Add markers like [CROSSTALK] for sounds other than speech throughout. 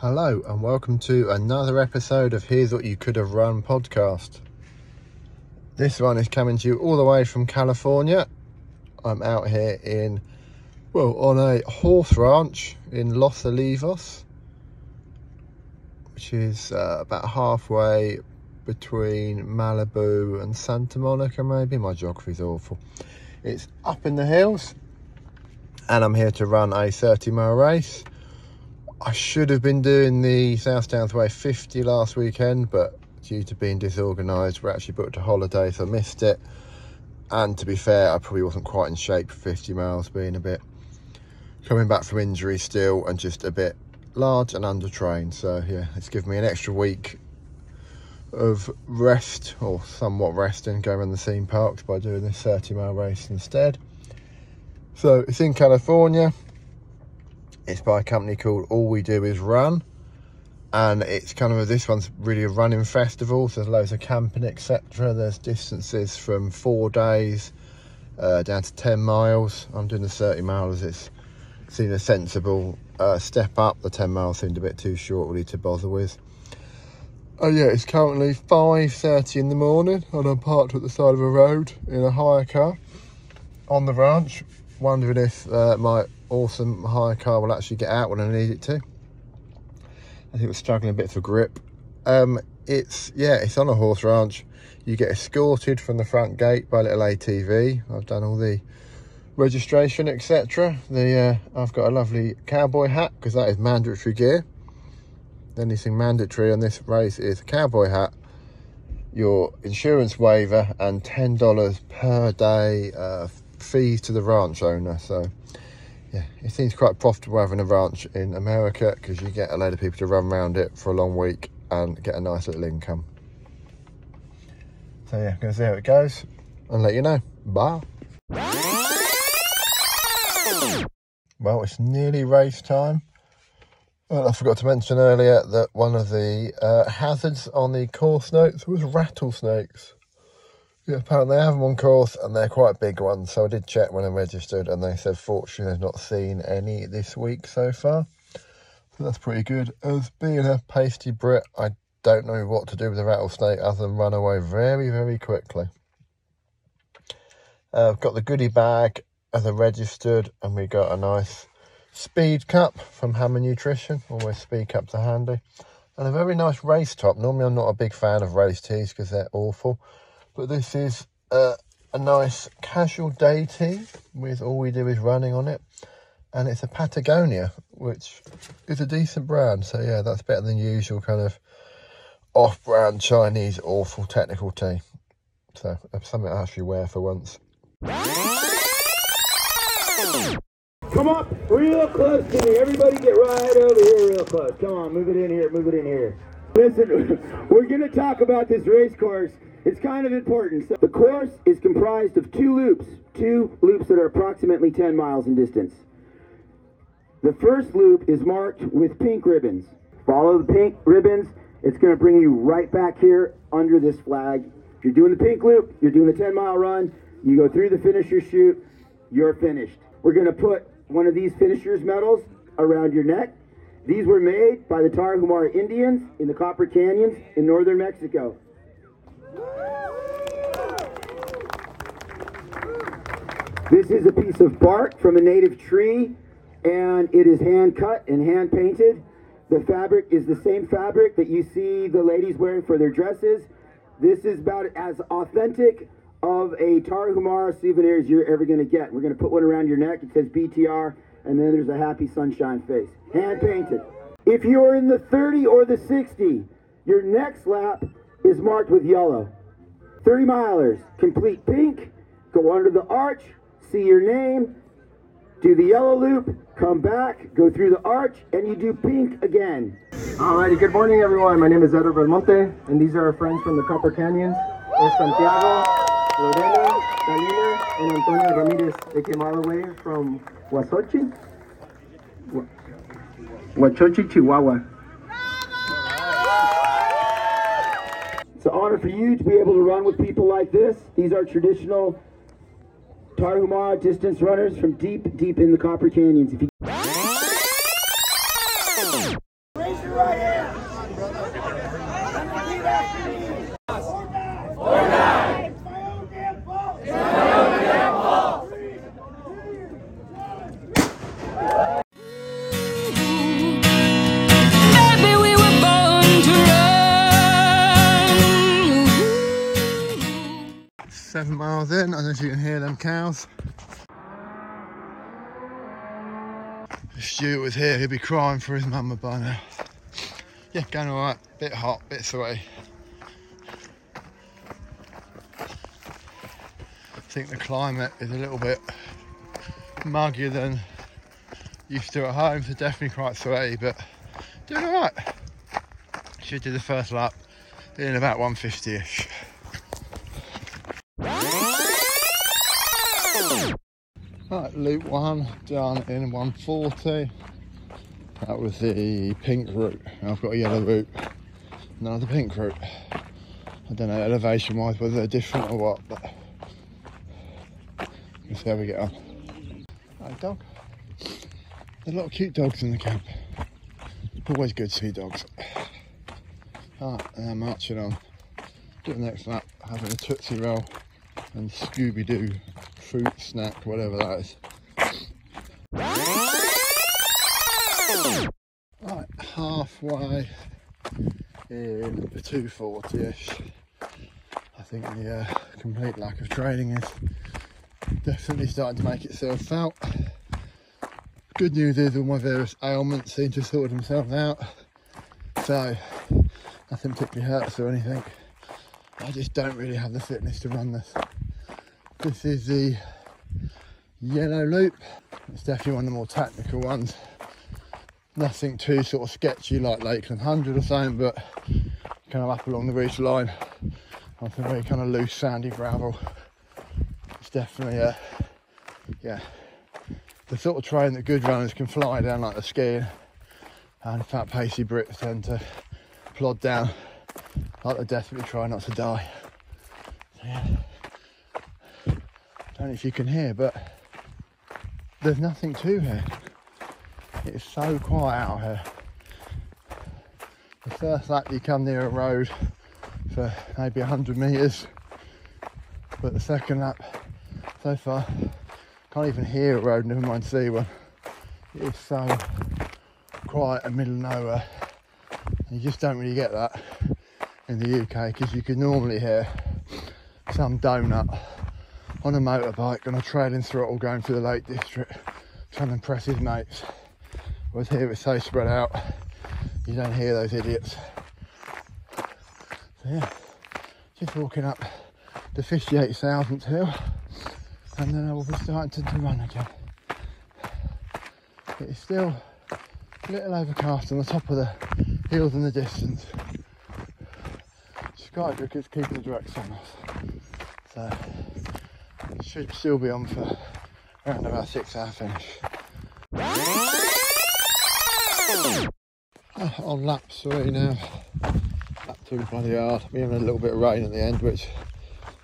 Hello, and welcome to another episode of Here's What You Could Have Run podcast. This one is coming to you all the way from California. I'm out here in, well, on a horse ranch in Los Olivos, which is uh, about halfway between Malibu and Santa Monica, maybe. My geography's awful. It's up in the hills, and I'm here to run a 30 mile race. I should have been doing the South Downs Way 50 last weekend, but due to being disorganised, we're actually booked a holiday, so I missed it. And to be fair, I probably wasn't quite in shape for 50 miles, being a bit coming back from injury still and just a bit large and undertrained. So yeah, it's given me an extra week of rest or somewhat resting, going around the theme parks by doing this 30 mile race instead. So it's in California. It's by a company called All We Do Is Run. And it's kind of this one's really a running festival. So there's loads of camping, etc. There's distances from four days uh, down to 10 miles. I'm doing the 30 miles. It's seen a sensible uh, step up. The 10 miles seemed a bit too short really to bother with. Oh yeah, it's currently 5.30 in the morning and I'm parked at the side of a road in a hire car on the ranch, wondering if uh, my awesome hire car will actually get out when I need it to. I think we're struggling a bit for grip. Um, it's, yeah, it's on a horse ranch. You get escorted from the front gate by a little ATV. I've done all the registration, etc. The uh, I've got a lovely cowboy hat because that is mandatory gear anything mandatory on this race is a cowboy hat, your insurance waiver, and $10 per day uh, fees to the ranch owner. So, yeah, it seems quite profitable having a ranch in America because you get a load of people to run around it for a long week and get a nice little income. So, yeah, going to see how it goes and let you know. Bye. Well, it's nearly race time. Well, I forgot to mention earlier that one of the uh, hazards on the course notes was rattlesnakes. Yeah, apparently they have them on course and they're quite big ones. So I did check when I registered and they said fortunately they've not seen any this week so far. So that's pretty good. As being a pasty Brit, I don't know what to do with a rattlesnake other than run away very, very quickly. Uh, I've got the goodie bag as I registered and we got a nice speed cup from Hammer Nutrition. Always speed cups are handy. And a very nice race top. Normally I'm not a big fan of race tees because they're awful. But this is uh, a nice casual day tee with all we do is running on it. And it's a Patagonia, which is a decent brand. So yeah, that's better than usual kind of off-brand Chinese awful technical tee. So something I actually wear for once. Come up real close to me. Everybody get right over here real close. Come on, move it in here, move it in here. Listen, [LAUGHS] we're going to talk about this race course. It's kind of important. So the course is comprised of two loops, two loops that are approximately 10 miles in distance. The first loop is marked with pink ribbons. Follow the pink ribbons. It's going to bring you right back here under this flag. You're doing the pink loop, you're doing a 10 mile run, you go through the finisher chute, you're finished. We're going to put one of these finishers medals around your neck. These were made by the Tarahumara Indians in the Copper Canyons in northern Mexico. This is a piece of bark from a native tree and it is hand cut and hand painted. The fabric is the same fabric that you see the ladies wearing for their dresses. This is about as authentic of a Tarahumara souvenir as you're ever going to get. We're going to put one around your neck. It says BTR, and then there's a happy sunshine face. Hand painted. If you're in the 30 or the 60, your next lap is marked with yellow. 30 milers, complete pink, go under the arch, see your name, do the yellow loop, come back, go through the arch, and you do pink again. Alrighty, good morning everyone. My name is Edward Belmonte, and these are our friends from the Copper Canyons. There's Santiago, Lorena, Salina, and Antonio Ramirez. They came all the way from Huasochi, Huachochi, Chihuahua. It's an honor for you to be able to run with people like this. These are traditional Tarahumara distance runners from deep, deep in the Copper Canyons. If you miles in. I don't know if you can hear them cows. If Stuart was here, he'd be crying for his mama by now. Yeah, going alright. Bit hot, bit sweaty. I think the climate is a little bit muggier than used to at home, so definitely quite sweaty, but doing alright. Should do the first lap in about 150ish. Loop one done in 140. That was the pink route. I've got a yellow route, another pink route. I don't know elevation wise whether they're different or what, but let's see how we get on. Right, dog. There's a lot of cute dogs in the camp. Always good to see dogs. Ah, and I'm marching on. Do the next lap, having a Tootsie Roll and Scooby Doo fruit snack, whatever that is. Right, halfway in the 240-ish. I think the uh, complete lack of training is definitely starting to make itself felt. Good news is all my various ailments seem to have sorted themselves out. So, nothing particularly hurts or anything. I just don't really have the fitness to run this. This is the yellow loop. It's definitely one of the more technical ones. Nothing too sort of sketchy like Lakeland 100 or something, but kind of up along the ridge line on some very kind of loose sandy gravel. It's definitely a, yeah, the sort of train that good runners can fly down like the skiing and fat pacey Brits tend to plod down like they desperately try not to die. So, yeah don't know if you can hear, but there's nothing to here. It's so quiet out here. The first lap you come near a road for maybe 100 metres, but the second lap so far, can't even hear a road, never mind see one. It is so quiet and middle of nowhere. And you just don't really get that in the UK because you can normally hear some donut on a motorbike on a trailing throttle going through the Lake District trying to impress his mates. Whereas here it's so spread out, you don't hear those idiots. So yeah, just walking up the 58,000th hill and then I will be starting to, run again. It is still a little overcast on the top of the hills in the distance. Sky is keeping the direct sun off. So should still be on for around about six hour finish. On lap three now, lap two bloody hard. We had a little bit of rain at the end, which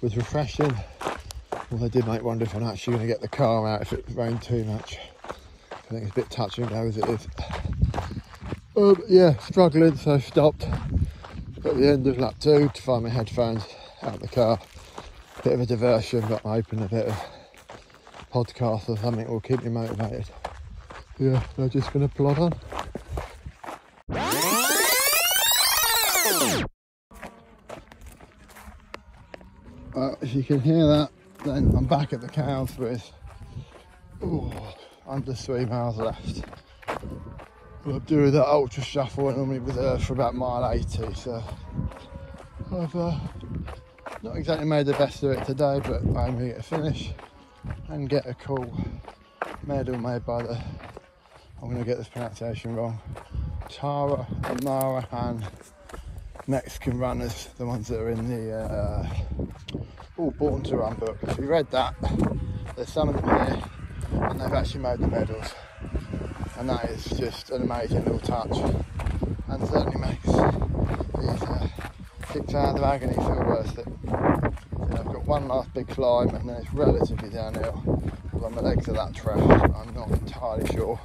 was refreshing. Well, I did make wonder if I'm actually going to get the car out if it rained too much. I think it's a bit touch and go as it is. Um, yeah, struggling, so stopped at the end of lap two to find my headphones out of the car bit of a diversion, but I'm hoping a bit of podcast or something will keep me motivated. Yeah, they're just going to plod on. If you can hear that, then I'm back at the cows with ooh, under three miles left. We'll do the ultra shuffle and normally reserved for about mile 80, so I've uh, not exactly made the best of it today, but I'm here to finish and get a cool medal made by the, I'm going to get this pronunciation wrong, Tara, Amara and Mexican runners, the ones that are in the uh, all Born to Run book. If you read that, there's some of them here and they've actually made the medals. And that is just an amazing little touch and certainly makes these uh, six hours of agony feel worth it. So I've got one last big climb and then it's relatively downhill. Although my legs are that trash, I'm not entirely sure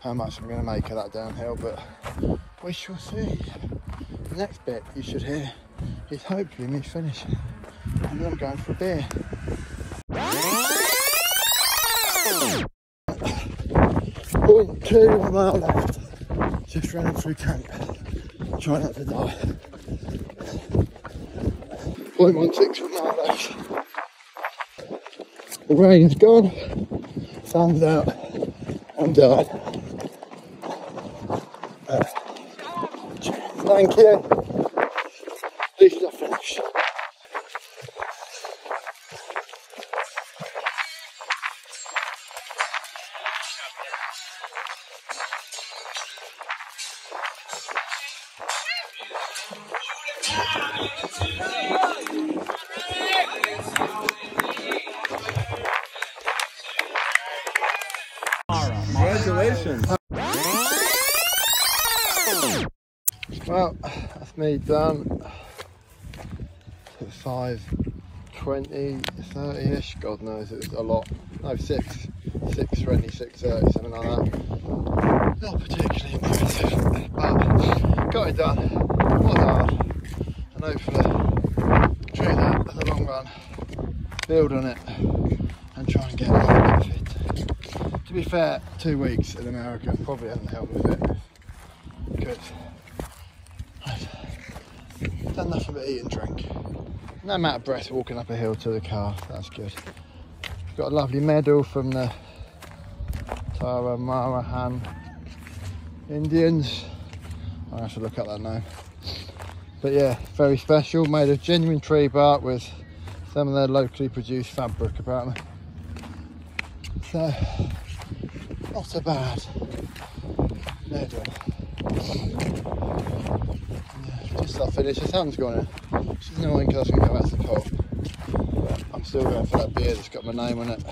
how much I'm going to make of that downhill, but we shall see. The next bit you should hear is hopefully me finishing for a beer. Point two mile left. Just running through camp. Try not to die. 0.16 from now left. The rain's gone, sun's out, I'm done. Uh, thank you. At least I finished. Congratulations. Well, that's me done. At 5, 20, 30 ish, God knows, it was a lot. No, 6, 6, 20, 6, 30, something like that. Not particularly impressive, but got it done. Was hard, and hopefully, treat that in the long run, build on it, and try and get a little bit fit. To be fair, two weeks in America probably hasn't helped with it because I've done nothing but eat and drink. No amount of breath walking up a hill to the car, that's good. Got a lovely medal from the Tara Marahan Indians. I'll have to look up that name. But yeah, very special, made of genuine tree bark with some of their locally produced fabric apparently. So, not so bad. Medal. Yeah, just about finished. The sun's gone in. Is annoying because going to go out the pub. But I'm still going for that beer that's got my name on it.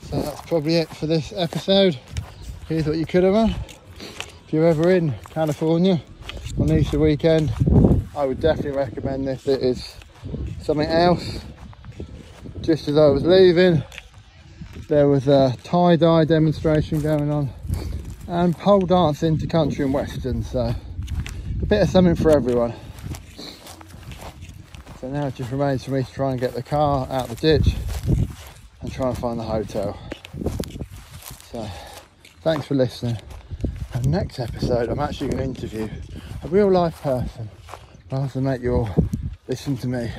So that's probably it for this episode. Here's what you could have done. If you're ever in California on Easter weekend, I would definitely recommend this. It is something else. Just as I was leaving, there was a tie-dye demonstration going on and pole dancing to country and western so a bit of something for everyone. So now it just remains for me to try and get the car out of the ditch and try and find the hotel. So thanks for listening. And next episode i'm actually going to interview a real life person rather than make you all listen to me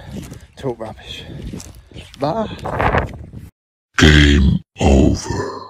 talk rubbish bye Game over.